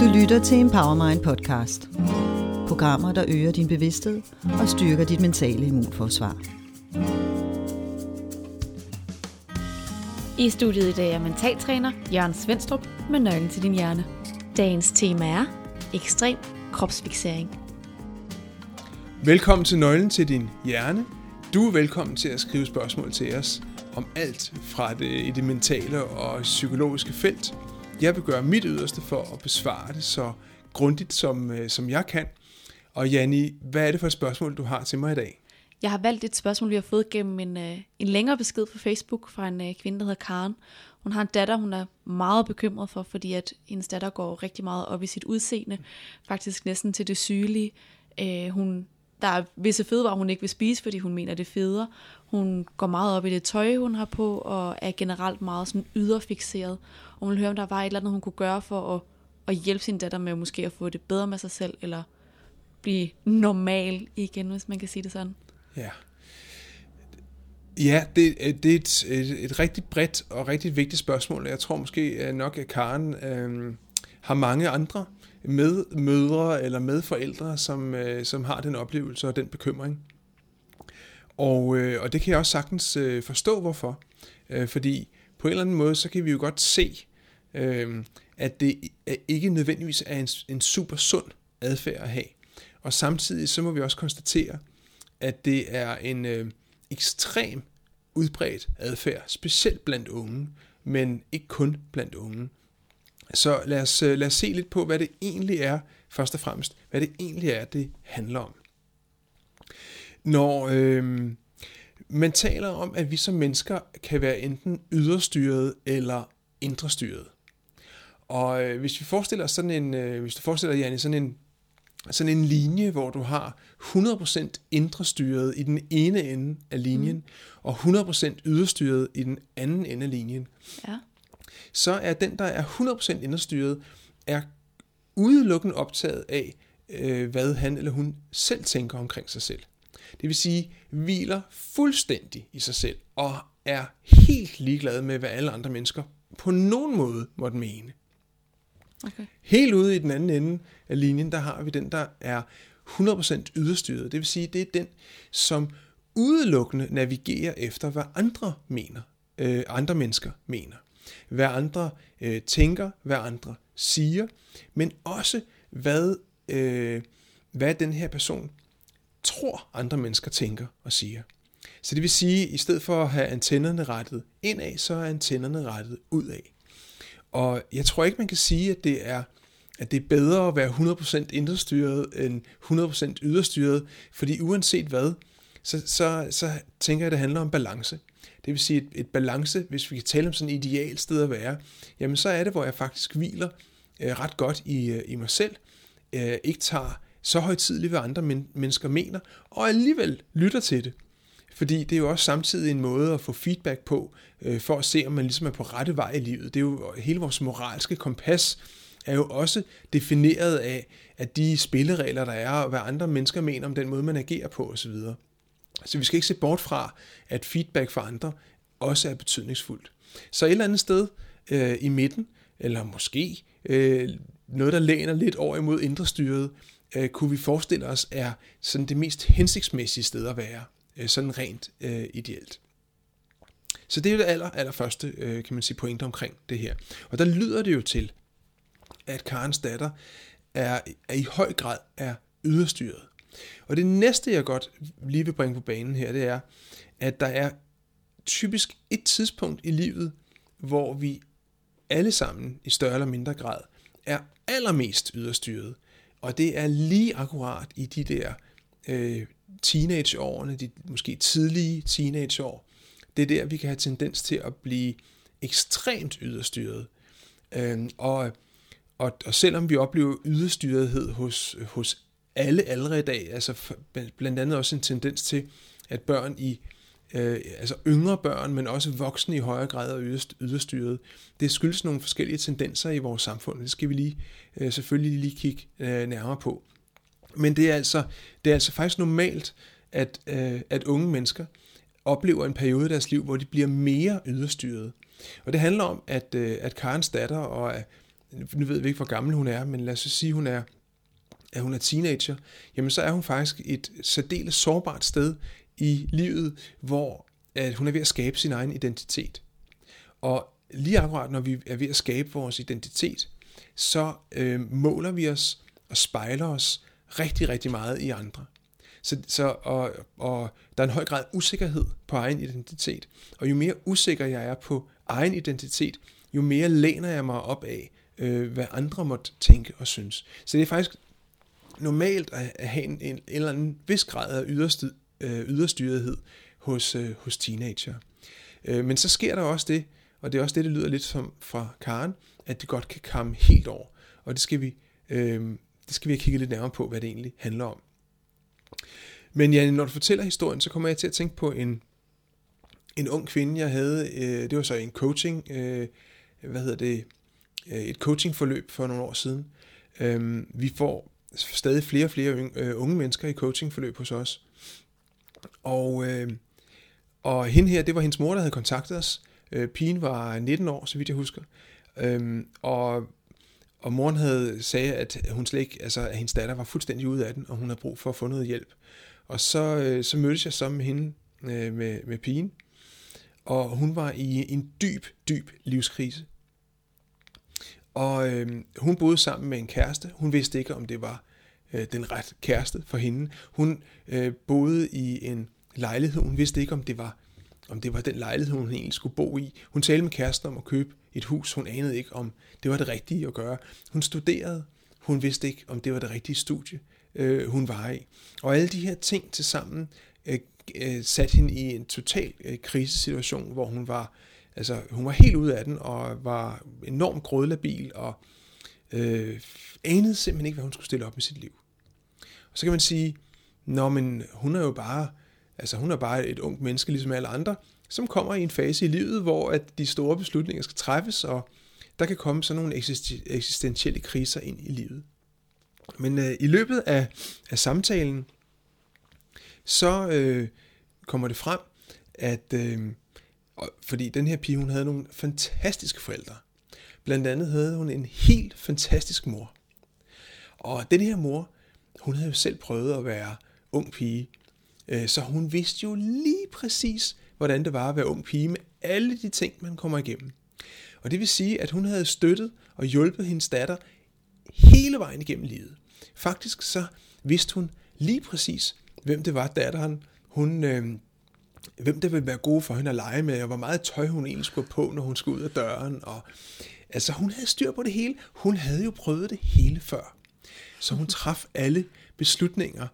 Du lytter til Empowermind podcast. Programmer, der øger din bevidsthed og styrker dit mentale immunforsvar. I studiet i dag er mentaltræner Jørgen Svendstrup med nøglen til din hjerne. Dagens tema er ekstrem kropsfixering. Velkommen til Nøglen til din hjerne. Du er velkommen til at skrive spørgsmål til os om alt fra det, i det mentale og psykologiske felt. Jeg vil gøre mit yderste for at besvare det så grundigt, som, øh, som jeg kan. Og Janni, hvad er det for et spørgsmål, du har til mig i dag? Jeg har valgt et spørgsmål, vi har fået gennem en, øh, en længere besked på Facebook fra en øh, kvinde, der hedder Karen. Hun har en datter, hun er meget bekymret for, fordi at hendes datter går rigtig meget op i sit udseende. Faktisk næsten til det sygelige. Øh, hun, der er visse fødevarer, hun ikke vil spise, fordi hun mener, det er federe. Hun går meget op i det tøj, hun har på, og er generelt meget sådan yderfixeret. Og hun vil høre, om der var et eller andet, hun kunne gøre for at, at hjælpe sin datter med måske at få det bedre med sig selv, eller blive normal igen, hvis man kan sige det sådan. Ja. Ja, det, øh, det er et, et, et rigtig bredt og rigtig vigtigt spørgsmål. Jeg tror måske øh, nok, at Karen øh, har mange andre medmødre eller med forældre, som, øh, som har den oplevelse og den bekymring. Og, øh, og det kan jeg også sagtens øh, forstå, hvorfor. Øh, fordi på en eller anden måde, så kan vi jo godt se, øh, at det ikke nødvendigvis er en, en super sund adfærd at have. Og samtidig så må vi også konstatere, at det er en øh, ekstrem udbredt adfærd, specielt blandt unge, men ikke kun blandt unge. Så lad os, øh, lad os se lidt på, hvad det egentlig er, først og fremmest, hvad det egentlig er, det handler om. Når øh, man taler om, at vi som mennesker kan være enten yderstyret eller indrestyret. Og øh, hvis vi forestiller os sådan en, øh, hvis du forestiller jer sådan en sådan en linje, hvor du har 100% indre styret i den ene ende af linjen, mm. og 100% yderstyret i den anden ende af linjen. Ja. Så er den, der er 100% inderstyret, er udelukkende optaget af, øh, hvad han eller hun selv tænker omkring sig selv. Det vil sige, hviler fuldstændig i sig selv, og er helt ligeglad med, hvad alle andre mennesker på nogen måde måtte mene. Okay. Helt ude i den anden ende af linjen, der har vi den, der er 100% yderstyret. Det vil sige, det er den, som udelukkende navigerer efter, hvad andre mener, øh, andre mennesker mener. Hvad andre øh, tænker, hvad andre siger, men også hvad, øh, hvad den her person tror, andre mennesker tænker og siger. Så det vil sige, at i stedet for at have antennerne rettet indad, så er antennerne rettet udad. Og jeg tror ikke, man kan sige, at det er, at det er bedre at være 100% indrestyret end 100% yderstyret, fordi uanset hvad, så, så, så tænker jeg, at det handler om balance. Det vil sige, et, et balance, hvis vi kan tale om sådan et ideal sted at være, jamen så er det, hvor jeg faktisk hviler øh, ret godt i, øh, i mig selv, øh, ikke tager så højtidligt, hvad andre men, mennesker mener, og alligevel lytter til det. Fordi det er jo også samtidig en måde at få feedback på, øh, for at se, om man ligesom er på rette vej i livet. Det er jo hele vores moralske kompas er jo også defineret af, at de spilleregler, der er, og hvad andre mennesker mener om den måde, man agerer på osv. Så vi skal ikke se bort fra, at feedback fra andre også er betydningsfuldt. Så et eller andet sted øh, i midten, eller måske øh, noget, der læner lidt over imod indre styret, øh, kunne vi forestille os er sådan det mest hensigtsmæssige sted at være øh, sådan rent øh, ideelt. Så det er det aller, aller første, øh, kan man sige, pointe omkring det her. Og der lyder det jo til, at Karens datter er, er i høj grad er yderstyret. Og det næste, jeg godt lige vil bringe på banen her, det er, at der er typisk et tidspunkt i livet, hvor vi alle sammen i større eller mindre grad er allermest yderstyret. Og det er lige akkurat i de der øh, teenageårene, de måske tidlige teenageår, det er der, vi kan have tendens til at blive ekstremt yderstyret. Øh, og, og, og selvom vi oplever yderstyrethed hos, hos alle aldre i dag, altså blandt andet også en tendens til, at børn i øh, altså yngre børn, men også voksne i højere grad er yderstyret. Det skyldes nogle forskellige tendenser i vores samfund. Det skal vi lige øh, selvfølgelig lige kigge øh, nærmere på. Men det er altså, det er altså faktisk normalt, at, øh, at unge mennesker oplever en periode i deres liv, hvor de bliver mere yderstyret. Og det handler om, at, øh, at Karens datter, og øh, nu ved vi ikke, hvor gammel hun er, men lad os sige, hun er, at hun er teenager, jamen så er hun faktisk et særdeles sårbart sted i livet, hvor at hun er ved at skabe sin egen identitet. Og lige akkurat når vi er ved at skabe vores identitet, så øh, måler vi os og spejler os rigtig, rigtig meget i andre. Så, så, og, og der er en høj grad usikkerhed på egen identitet. Og jo mere usikker jeg er på egen identitet, jo mere læner jeg mig op af, øh, hvad andre måtte tænke og synes. Så det er faktisk normalt at have en, en, en eller anden vis grad af yderstid, øh, yderstyrethed hos, øh, hos teenager. Øh, men så sker der også det, og det er også det, det lyder lidt som fra Karen, at det godt kan komme helt over. Og det skal vi, øh, det skal vi have kigget lidt nærmere på, hvad det egentlig handler om. Men ja, når du fortæller historien, så kommer jeg til at tænke på en, en ung kvinde, jeg havde. Øh, det var så en coaching, øh, hvad hedder det, øh, et coachingforløb for nogle år siden. Øh, vi får stadig flere og flere unge, øh, unge mennesker i coachingforløb hos os. Og, øh, og hende her, det var hendes mor, der havde kontaktet os. Øh, pigen var 19 år, så vidt jeg husker. Øh, og, og moren havde sagde, at hun slet ikke, altså, at hendes datter var fuldstændig ude af den, og hun havde brug for at få noget hjælp. Og så, øh, så mødtes jeg sammen med hende, øh, med, med pigen, og hun var i en dyb, dyb livskrise. Og øh, hun boede sammen med en kæreste. Hun vidste ikke, om det var øh, den ret kæreste for hende. Hun øh, boede i en lejlighed. Hun vidste ikke, om det var om det var den lejlighed, hun egentlig skulle bo i. Hun talte med kæresten om at købe et hus. Hun anede ikke, om det var det rigtige at gøre. Hun studerede. Hun vidste ikke, om det var det rigtige studie, øh, hun var i. Og alle de her ting til sammen øh, øh, satte hende i en total øh, krisesituation, hvor hun var, altså, hun var helt ude af den, og var enormt grødlabil, og øh, anede simpelthen ikke, hvad hun skulle stille op med sit liv. Og så kan man sige, Nå, men hun er jo bare, altså hun er bare et ungt menneske, ligesom alle andre, som kommer i en fase i livet, hvor at de store beslutninger skal træffes, og der kan komme sådan nogle eksistentielle kriser ind i livet. Men øh, i løbet af, af samtalen, så øh, kommer det frem, at øh, fordi den her pige, hun havde nogle fantastiske forældre. Blandt andet havde hun en helt fantastisk mor. Og den her mor, hun havde jo selv prøvet at være ung pige, øh, så hun vidste jo lige præcis, hvordan det var at være ung pige med alle de ting, man kommer igennem. Og det vil sige, at hun havde støttet og hjulpet hendes datter hele vejen igennem livet. Faktisk så vidste hun lige præcis, hvem det var, datteren, hun, øh, hvem det ville være gode for hende at lege med, og hvor meget tøj hun egentlig skulle på, når hun skulle ud af døren. Og, altså hun havde styr på det hele. Hun havde jo prøvet det hele før. Så hun traf alle beslutninger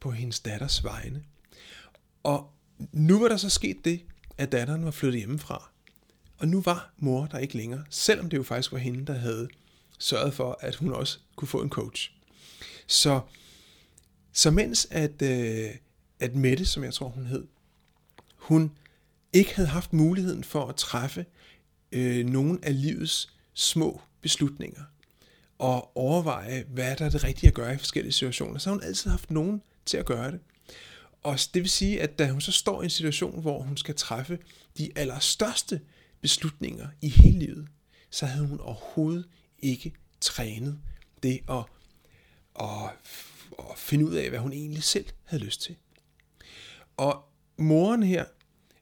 på hendes datters vegne. Og nu var der så sket det, at datteren var flyttet hjemmefra. Og nu var mor der ikke længere, selvom det jo faktisk var hende, der havde sørget for, at hun også kunne få en coach. Så, så mens at, øh, at Mette, som jeg tror hun hed, hun ikke havde haft muligheden for at træffe øh, nogle af livets små beslutninger og overveje, hvad der er det rigtige at gøre i forskellige situationer, så har hun altid haft nogen til at gøre det. Og det vil sige, at da hun så står i en situation, hvor hun skal træffe de allerstørste beslutninger i hele livet, så havde hun overhovedet ikke trænet det at, at, at finde ud af, hvad hun egentlig selv havde lyst til. Og moren her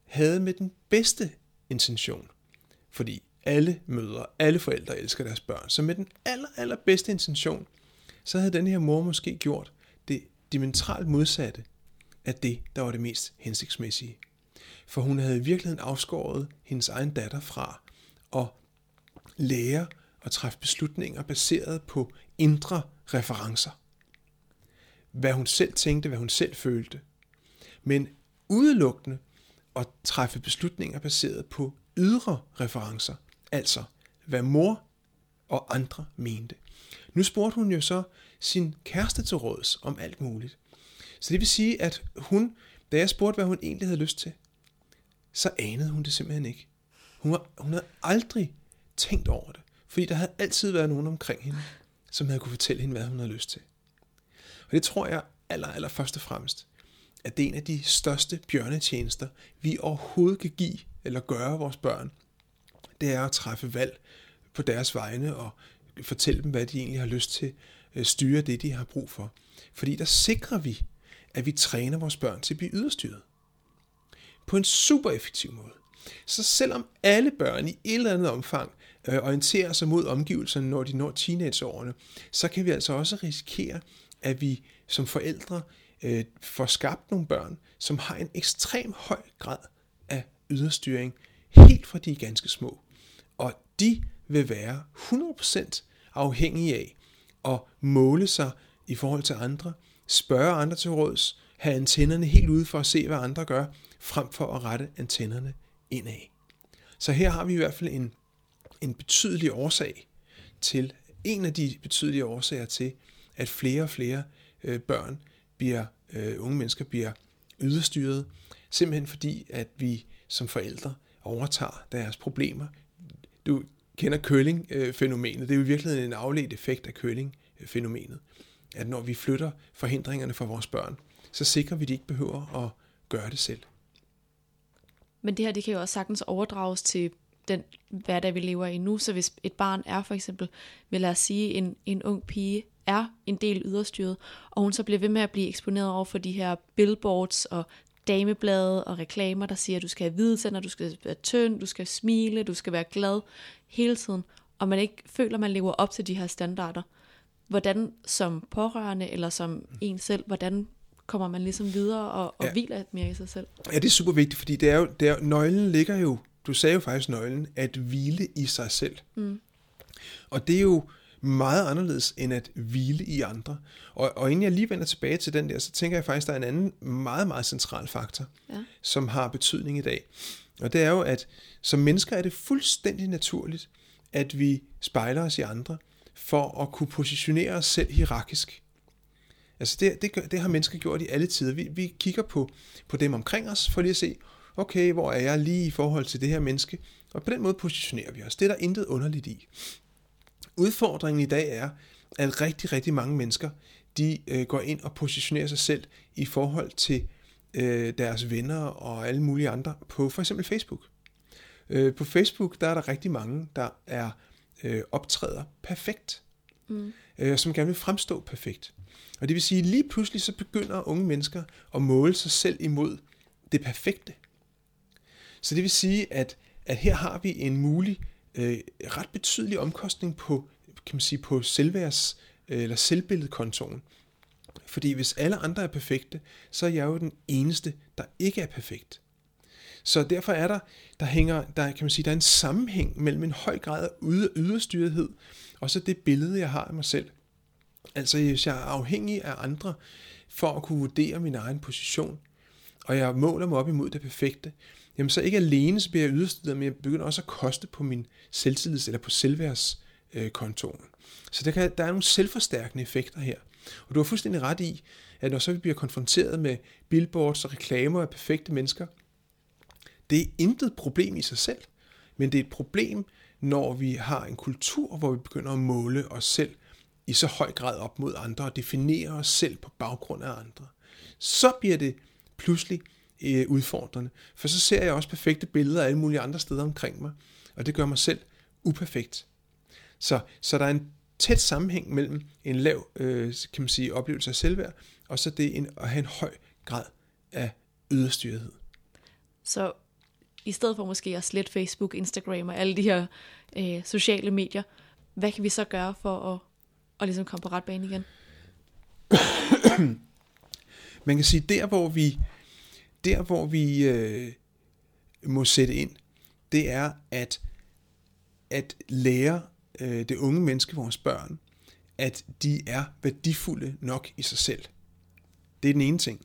havde med den bedste intention, fordi alle mødre, alle forældre elsker deres børn, så med den aller, aller bedste intention, så havde den her mor måske gjort det dimensionalt modsatte af det, der var det mest hensigtsmæssige. For hun havde i virkeligheden afskåret hendes egen datter fra at lære og træffe beslutninger baseret på indre referencer. Hvad hun selv tænkte, hvad hun selv følte. Men udelukkende at træffe beslutninger baseret på ydre referencer. Altså, hvad mor og andre mente. Nu spurgte hun jo så sin kæreste til råds om alt muligt. Så det vil sige, at hun, da jeg spurgte, hvad hun egentlig havde lyst til, så anede hun det simpelthen ikke. Hun, var, hun havde aldrig tænkt over det, fordi der havde altid været nogen omkring hende, som havde kunne fortælle hende, hvad hun havde lyst til. Og det tror jeg aller, aller først og fremmest, at det er en af de største bjørnetjenester, vi overhovedet kan give eller gøre vores børn. Det er at træffe valg på deres vegne og fortælle dem, hvad de egentlig har lyst til, at styre det, de har brug for. Fordi der sikrer vi, at vi træner vores børn til at blive yderstyret. På en super effektiv måde. Så selvom alle børn i et eller andet omfang øh, orienterer sig mod omgivelserne, når de når teenageårene, så kan vi altså også risikere, at vi som forældre øh, får skabt nogle børn, som har en ekstrem høj grad af yderstyring, helt fra de er ganske små. Og de vil være 100% afhængige af at måle sig i forhold til andre, spørge andre til råds, have antennerne helt ude for at se, hvad andre gør, frem for at rette antennerne indad. Så her har vi i hvert fald en, en betydelig årsag til, en af de betydelige årsager til, at flere og flere øh, børn bliver, øh, unge mennesker bliver yderstyret, simpelthen fordi, at vi som forældre overtager deres problemer. Du kender curling-fænomenet. Det er jo i virkeligheden en afledt effekt af curling-fænomenet. At når vi flytter forhindringerne for vores børn, så sikrer vi, at de ikke behøver at gøre det selv. Men det her, det kan jo også sagtens overdrages til den hverdag, vi lever i nu. Så hvis et barn er for eksempel, vil lad os sige, en, en ung pige er en del yderstyret, og hun så bliver ved med at blive eksponeret over for de her billboards og dameblade og reklamer, der siger, at du skal have hvide tænder, du skal være tynd, du skal smile, du skal være glad hele tiden, og man ikke føler, at man lever op til de her standarder. Hvordan som pårørende eller som en selv, hvordan kommer man ligesom videre og, og ja. hviler mere i sig selv? Ja, det er super vigtigt, fordi det er jo, det er, nøglen ligger jo, du sagde jo faktisk nøglen, at hvile i sig selv. Mm. Og det er jo meget anderledes end at hvile i andre. Og, og inden jeg lige vender tilbage til den der, så tænker jeg faktisk, der er en anden meget, meget central faktor, ja. som har betydning i dag. Og det er jo, at som mennesker er det fuldstændig naturligt, at vi spejler os i andre, for at kunne positionere os selv hierarkisk. Altså det, det, det har mennesker gjort i alle tider. Vi, vi kigger på, på dem omkring os, for lige at se, okay, hvor er jeg lige i forhold til det her menneske? Og på den måde positionerer vi os. Det er der intet underligt i. Udfordringen i dag er, at rigtig, rigtig mange mennesker, de øh, går ind og positionerer sig selv i forhold til øh, deres venner og alle mulige andre på for eksempel Facebook. Øh, på Facebook, der er der rigtig mange, der er øh, optræder perfekt, mm. øh, som gerne vil fremstå perfekt. Og det vil sige, lige pludselig så begynder unge mennesker at måle sig selv imod det perfekte. Så det vil sige, at, at her har vi en mulig øh, ret betydelig omkostning på, kan man sige, på selvværds- øh, eller selvbilledkontoen. Fordi hvis alle andre er perfekte, så er jeg jo den eneste, der ikke er perfekt. Så derfor er der, der hænger, der kan man sige, der er en sammenhæng mellem en høj grad af yderstyrethed, og så det billede, jeg har af mig selv. Altså, hvis jeg er afhængig af andre for at kunne vurdere min egen position, og jeg måler mig op imod det perfekte, jamen så ikke alene så bliver jeg yderstyret, men jeg begynder også at koste på min selvtillids- eller på selvværdskontoen. Øh, så der, kan, der er nogle selvforstærkende effekter her. Og du har fuldstændig ret i, at når så vi bliver konfronteret med billboards og reklamer af perfekte mennesker, det er intet problem i sig selv, men det er et problem, når vi har en kultur, hvor vi begynder at måle os selv i så høj grad op mod andre og definere os selv på baggrund af andre. Så bliver det pludselig øh, udfordrende, for så ser jeg også perfekte billeder af alle mulige andre steder omkring mig, og det gør mig selv uperfekt. Så, så der er en tæt sammenhæng mellem en lav øh, kan man sige, oplevelse af selvværd, og så det en, at have en høj grad af yderstyrighed. Så i stedet for måske at slette Facebook, Instagram og alle de her øh, sociale medier, hvad kan vi så gøre for at, at ligesom komme på ret bane igen? Man kan sige, der hvor vi, der hvor vi øh, må sætte ind, det er at, at lære øh, det unge menneske, vores børn, at de er værdifulde nok i sig selv. Det er den ene ting.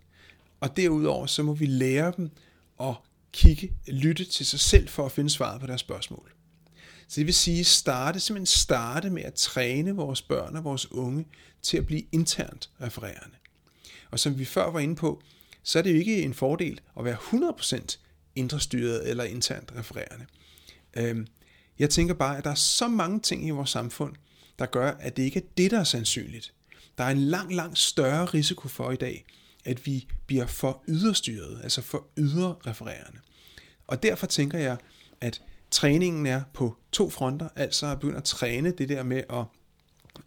Og derudover så må vi lære dem at kigge, lytte til sig selv for at finde svaret på deres spørgsmål. Så det vil sige starte, simpelthen starte med at træne vores børn og vores unge til at blive internt refererende. Og som vi før var inde på, så er det jo ikke en fordel at være 100% indre styret eller internt refererende. Øhm, jeg tænker bare, at der er så mange ting i vores samfund, der gør, at det ikke er det, der er sandsynligt. Der er en lang, lang større risiko for i dag, at vi bliver for yderstyret, altså for ydre-refererende. Og derfor tænker jeg, at træningen er på to fronter, altså at begynde at træne det der med at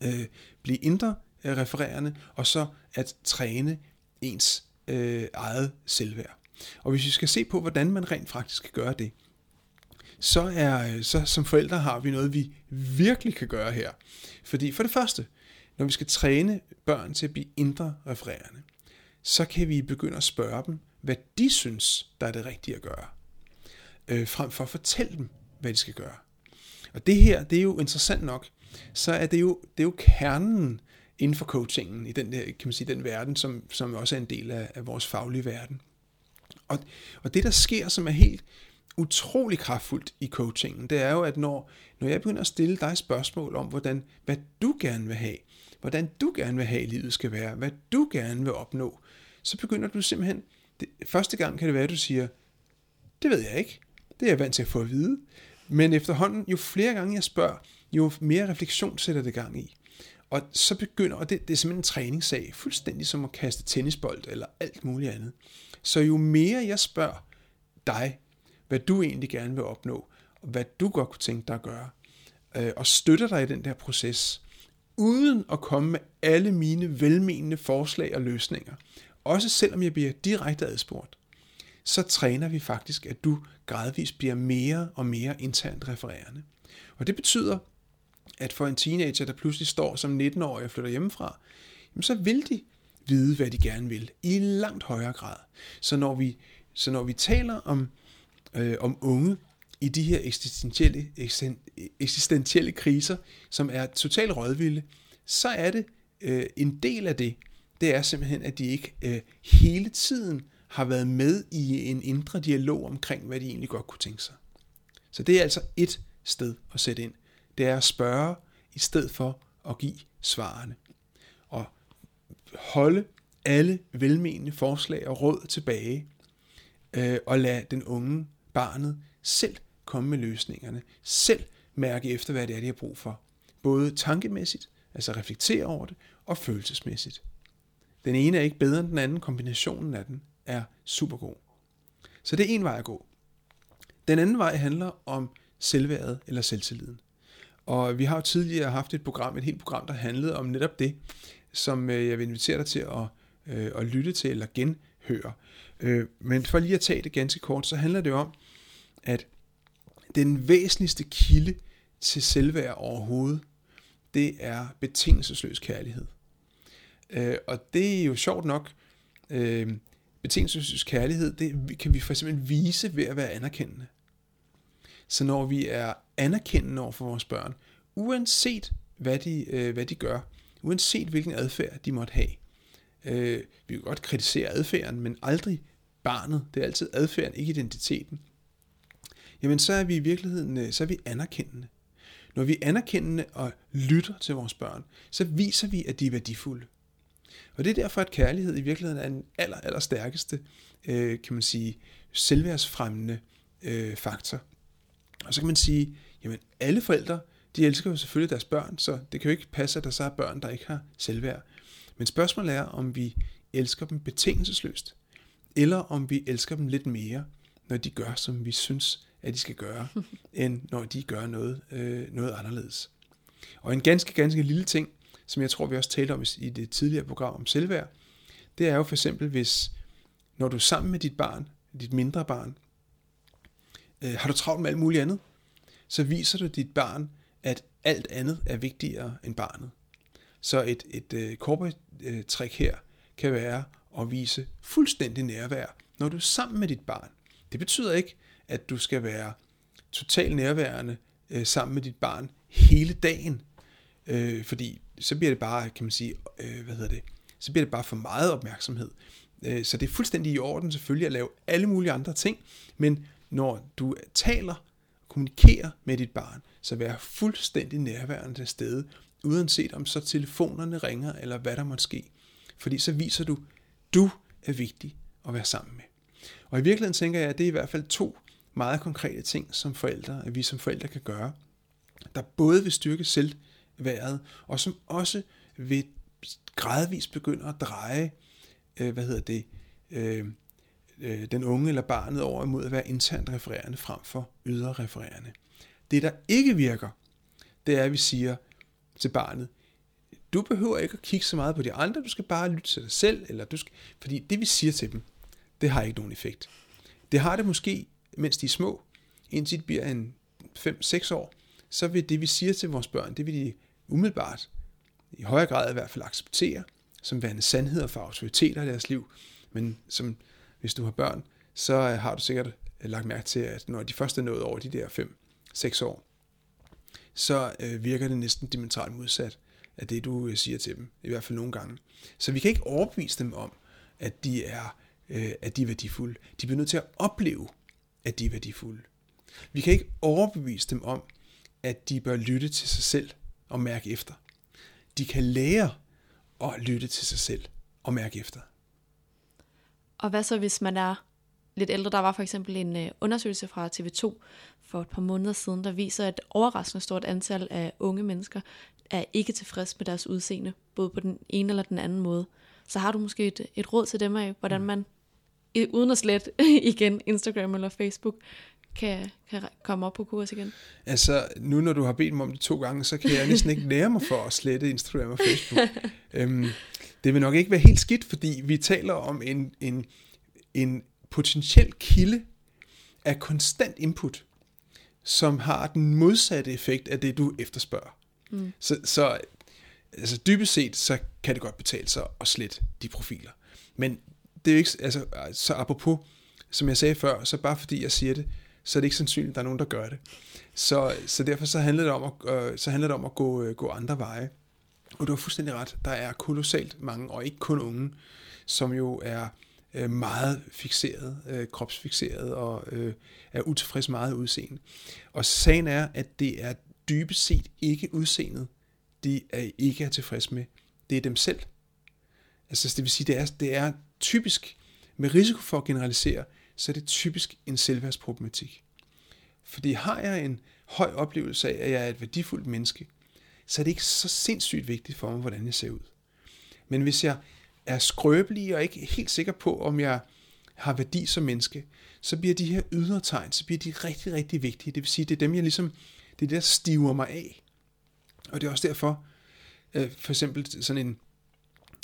øh, blive indre refererende, og så at træne ens øh, eget selvværd. Og hvis vi skal se på, hvordan man rent faktisk kan gøre det, så, er, øh, så som forældre har vi noget, vi virkelig kan gøre her. Fordi for det første, når vi skal træne børn til at blive indre refererende, så kan vi begynde at spørge dem, hvad de synes, der er det rigtige at gøre, øh, frem for at fortælle dem, hvad de skal gøre. Og det her, det er jo interessant nok, så er det jo, det er jo kernen inden for coachingen, i den, der, kan man sige, den verden, som, som også er en del af, af vores faglige verden. Og, og det, der sker, som er helt utrolig kraftfuldt i coachingen, det er jo, at når, når jeg begynder at stille dig spørgsmål om, hvordan, hvad du gerne vil have, hvordan du gerne vil have, at livet skal være, hvad du gerne vil opnå, så begynder du simpelthen, det, første gang kan det være, at du siger, det ved jeg ikke, det er jeg vant til at få at vide, men efterhånden, jo flere gange jeg spørger, jo mere refleksion sætter det gang i. Og så begynder, og det, det er simpelthen en træningssag, fuldstændig som at kaste tennisbold eller alt muligt andet. Så jo mere jeg spørger dig, hvad du egentlig gerne vil opnå, og hvad du godt kunne tænke dig at gøre, øh, og støtter dig i den der proces, uden at komme med alle mine velmenende forslag og løsninger, også selvom jeg bliver direkte adspurgt, så træner vi faktisk, at du gradvist bliver mere og mere internt refererende. Og det betyder, at for en teenager, der pludselig står som 19-årig og flytter hjemmefra, jamen så vil de vide, hvad de gerne vil, i langt højere grad. Så når vi, så når vi taler om, øh, om unge i de her eksistentielle, eksistentielle kriser, som er totalt rådvilde, så er det øh, en del af det, det er simpelthen, at de ikke øh, hele tiden har været med i en indre dialog omkring, hvad de egentlig godt kunne tænke sig. Så det er altså et sted at sætte ind. Det er at spørge, i stedet for at give svarene. Og holde alle velmenende forslag og råd tilbage, øh, og lade den unge, barnet, selv komme med løsningerne, selv mærke efter, hvad det er, de har brug for. Både tankemæssigt, altså reflektere over det, og følelsesmæssigt. Den ene er ikke bedre end den anden, kombinationen af den er super god. Så det er en vej at gå. Den anden vej handler om selvværdet eller selvtilliden. Og vi har jo tidligere haft et program, et helt program, der handlede om netop det, som øh, jeg vil invitere dig til at, øh, at lytte til eller genhøre. Øh, men for lige at tage det ganske kort, så handler det om, at den væsentligste kilde til selvværd overhovedet, det er betingelsesløs kærlighed. Og det er jo sjovt nok, betingelsesløs kærlighed, det kan vi for eksempel vise ved at være anerkendende. Så når vi er anerkendende over for vores børn, uanset hvad de, øh, hvad de gør, uanset hvilken adfærd de måtte have. Øh, vi kan godt kritisere adfærden, men aldrig barnet. Det er altid adfærden, ikke identiteten. Jamen så er vi i virkeligheden øh, så er vi anerkendende. Når vi er anerkendende og lytter til vores børn, så viser vi, at de er værdifulde. Og det er derfor, at kærlighed i virkeligheden er den aller, aller stærkeste, øh, kan man sige, selvværdsfremmende øh, faktor. Og så kan man sige, jamen alle forældre, de elsker jo selvfølgelig deres børn, så det kan jo ikke passe, at der så er børn, der ikke har selvværd. Men spørgsmålet er, om vi elsker dem betingelsesløst, eller om vi elsker dem lidt mere, når de gør, som vi synes, at de skal gøre, end når de gør noget, øh, noget anderledes. Og en ganske, ganske lille ting, som jeg tror, vi også talte om i det tidligere program om selvværd, det er jo for eksempel, hvis når du er sammen med dit barn, dit mindre barn, øh, har du travlt med alt muligt andet, så viser du dit barn, at alt andet er vigtigere end barnet. Så et, et øh, øh, trick her kan være at vise fuldstændig nærvær, når du er sammen med dit barn. Det betyder ikke, at du skal være totalt nærværende øh, sammen med dit barn hele dagen, øh, fordi så bliver det bare, kan man sige, øh, hvad hedder det, så bliver det bare for meget opmærksomhed. Øh, så det er fuldstændig i orden selvfølgelig at lave alle mulige andre ting, men når du taler, kommunikere med dit barn, Så vær fuldstændig nærværende til stede, uanset om så telefonerne ringer, eller hvad der måtte ske. Fordi så viser du, du er vigtig at være sammen med. Og i virkeligheden tænker jeg, at det er i hvert fald to meget konkrete ting, som forældre, at vi som forældre kan gøre, der både vil styrke selvværdet, og som også vil gradvist begynde at dreje, øh, hvad hedder det, øh, øh, den unge eller barnet over imod at være internt refererende frem for ydre refererende. Det, der ikke virker, det er, at vi siger til barnet, du behøver ikke at kigge så meget på de andre, du skal bare lytte til dig selv, eller du skal, fordi det vi siger til dem, det har ikke nogen effekt. Det har det måske, mens de er små, indtil de bliver en 5-6 år, så vil det vi siger til vores børn, det vil de umiddelbart, i højere grad i hvert fald acceptere, som værende sandheder for autoriteter i deres liv, men som hvis du har børn, så har du sikkert øh, lagt mærke til, at når de først er nået over de der 5-6 år, så øh, virker det næsten dimensionalt modsat af det, du øh, siger til dem, i hvert fald nogle gange. Så vi kan ikke overbevise dem om, at de er, øh, at de er værdifulde. De bliver nødt til at opleve, at de er værdifulde. Vi kan ikke overbevise dem om, at de bør lytte til sig selv og mærke efter. De kan lære at lytte til sig selv og mærke efter. Og hvad så, hvis man er lidt ældre? Der var for eksempel en øh, undersøgelse fra TV2 for et par måneder siden, der viser, at overraskende stort antal af unge mennesker er ikke tilfreds med deres udseende, både på den ene eller den anden måde. Så har du måske et, et råd til dem af, hvordan man, uden at slette igen Instagram eller Facebook, kan, kan komme op på kurs igen? Altså, nu når du har bedt mig om det to gange, så kan jeg næsten ikke lære mig for at slette Instagram og Facebook. øhm, det vil nok ikke være helt skidt, fordi vi taler om en, en, en potentiel kilde af konstant input, som har den modsatte effekt af det, du efterspørger. Mm. Så, så altså, dybest set, så kan det godt betale sig at slette de profiler. Men det er jo ikke, altså, så apropos, som jeg sagde før, så bare fordi jeg siger det, så er det ikke sandsynligt, at der er nogen, der gør det. Så, så derfor så handler det om at, øh, så handler det om at gå, øh, gå andre veje. Og du har fuldstændig ret. Der er kolossalt mange, og ikke kun unge, som jo er øh, meget fixeret, øh, kropsfixeret og øh, er utilfreds meget udseende. Og sagen er, at det er dybest set ikke udseendet, de er ikke er tilfreds med. Det er dem selv. Altså det vil sige, det er, det er typisk, med risiko for at generalisere, så er det typisk en selvværdsproblematik. Fordi har jeg en høj oplevelse af, at jeg er et værdifuldt menneske, så er det ikke så sindssygt vigtigt for mig, hvordan jeg ser ud. Men hvis jeg er skrøbelig og ikke helt sikker på, om jeg har værdi som menneske, så bliver de her ydre tegn, så bliver de rigtig, rigtig vigtige. Det vil sige, det er dem, jeg ligesom, det er det, der stiver mig af. Og det er også derfor, øh, for eksempel sådan en,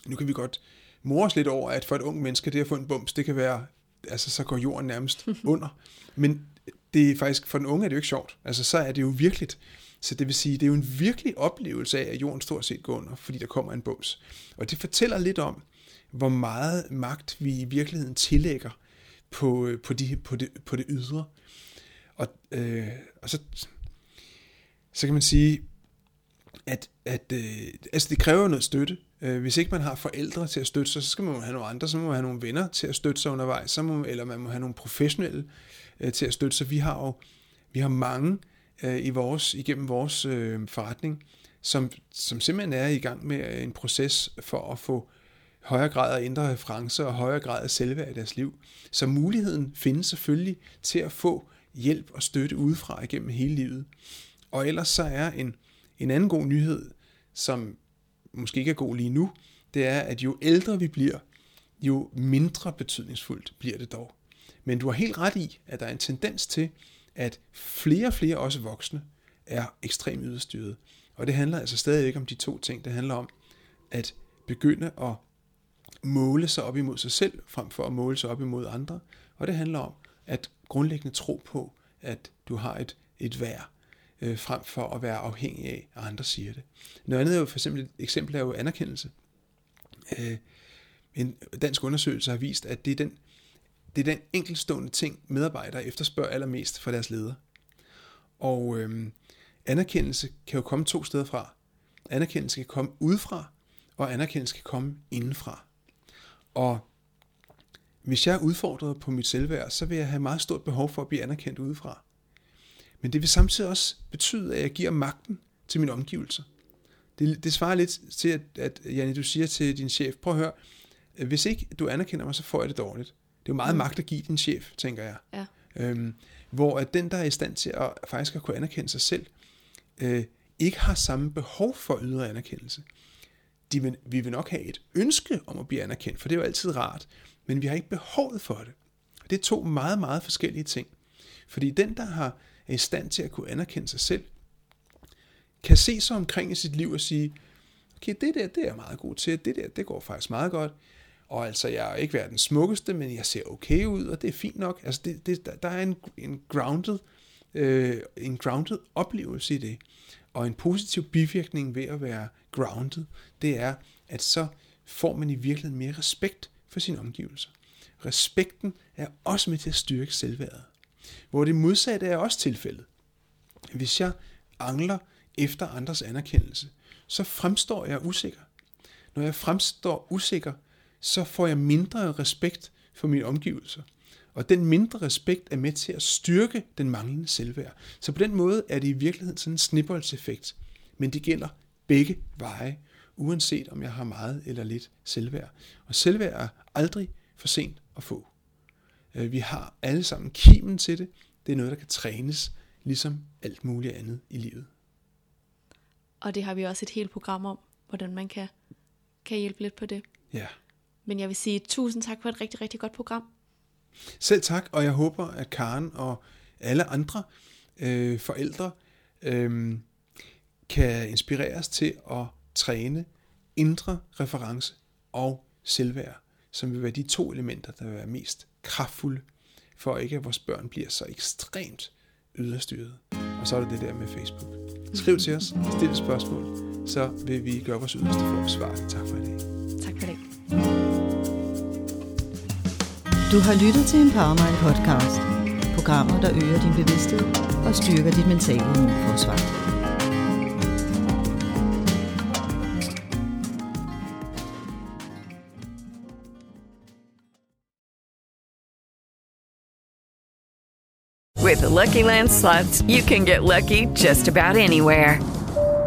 nu kan vi godt mores lidt over, at for et ung menneske, det at få en bums, det kan være, altså så går jorden nærmest under. Men det er faktisk, for den unge er det jo ikke sjovt. Altså så er det jo virkeligt. Så det vil sige, det er jo en virkelig oplevelse af, at jorden stort set går under, fordi der kommer en bums. Og det fortæller lidt om, hvor meget magt vi i virkeligheden tillægger på, øh, på, de, på, det, på det ydre. Og, øh, og så, så kan man sige, at, at øh, altså det kræver noget støtte. Øh, hvis ikke man har forældre til at støtte sig, så skal man have nogle andre, så må man have nogle venner til at støtte sig undervejs, så må, eller man må have nogle professionelle øh, til at støtte sig. Vi har jo vi har mange øh, i vores, igennem vores øh, forretning, som, som simpelthen er i gang med øh, en proces for at få højere grad af indre referencer og højere grad af selvværd i deres liv. Så muligheden findes selvfølgelig til at få hjælp og støtte udefra igennem hele livet. Og ellers så er en, en anden god nyhed, som måske ikke er god lige nu, det er, at jo ældre vi bliver, jo mindre betydningsfuldt bliver det dog. Men du har helt ret i, at der er en tendens til, at flere og flere, også voksne, er ekstremt yderstyret. Og det handler altså stadig ikke om de to ting. Det handler om at begynde at måle sig op imod sig selv, frem for at måle sig op imod andre. Og det handler om at grundlæggende tro på, at du har et, et værd, øh, frem for at være afhængig af, at andre siger det. Noget andet er jo for eksempel, et eksempel er jo anerkendelse. Øh, en dansk undersøgelse har vist, at det er den, det er den enkeltstående ting, medarbejdere efterspørger allermest fra deres leder. Og øhm, anerkendelse kan jo komme to steder fra. Anerkendelse kan komme udefra, og anerkendelse kan komme indenfra. Og hvis jeg er udfordret på mit selvværd, så vil jeg have meget stort behov for at blive anerkendt udefra. Men det vil samtidig også betyde, at jeg giver magten til mine omgivelser. Det, det svarer lidt til, at, at Janne, du siger til din chef, prøv at høre, hvis ikke du anerkender mig, så får jeg det dårligt. Det er jo meget mm. magt at give din chef, tænker jeg. Ja. Øhm, hvor at den, der er i stand til at faktisk at kunne anerkende sig selv, øh, ikke har samme behov for ydre anerkendelse. De vil, vi vil nok have et ønske om at blive anerkendt, for det er jo altid rart, men vi har ikke behovet for det. Det er to meget, meget forskellige ting. Fordi den, der har, er i stand til at kunne anerkende sig selv, kan se sig omkring i sit liv og sige, okay, det der, det er jeg meget god til, det der, det går faktisk meget godt, og altså, jeg er ikke verdens smukkeste, men jeg ser okay ud, og det er fint nok. Altså, det, det, der er en, en grounded, øh, en grounded oplevelse i det. Og en positiv bivirkning ved at være grounded, det er, at så får man i virkeligheden mere respekt for sine omgivelser. Respekten er også med til at styrke selvværdet. Hvor det modsatte er også tilfældet. Hvis jeg angler efter andres anerkendelse, så fremstår jeg usikker. Når jeg fremstår usikker, så får jeg mindre respekt for mine omgivelser. Og den mindre respekt er med til at styrke den manglende selvværd. Så på den måde er det i virkeligheden sådan en snibboldseffekt. Men det gælder begge veje, uanset om jeg har meget eller lidt selvværd. Og selvværd er aldrig for sent at få. Øh, vi har alle sammen kimen til det. Det er noget, der kan trænes, ligesom alt muligt andet i livet. Og det har vi også et helt program om, hvordan man kan, kan hjælpe lidt på det. Ja. Men jeg vil sige tusind tak for et rigtig, rigtig godt program. Selv tak, og jeg håber, at Karen og alle andre øh, forældre øh, kan inspireres til at træne indre reference og selvværd, som vil være de to elementer, der vil være mest kraftfulde, for ikke at vores børn bliver så ekstremt yderstyret. Og så er det det der med Facebook. Skriv til os, stil et spørgsmål, så vil vi gøre vores yderste for at besvare det. Tak for i dag. Du har lyttet til en Powermind podcast. Programmer, der øger din bevidsthed og styrker dit mentale immunforsvar. With the Lucky Land slots, you can get lucky just about anywhere.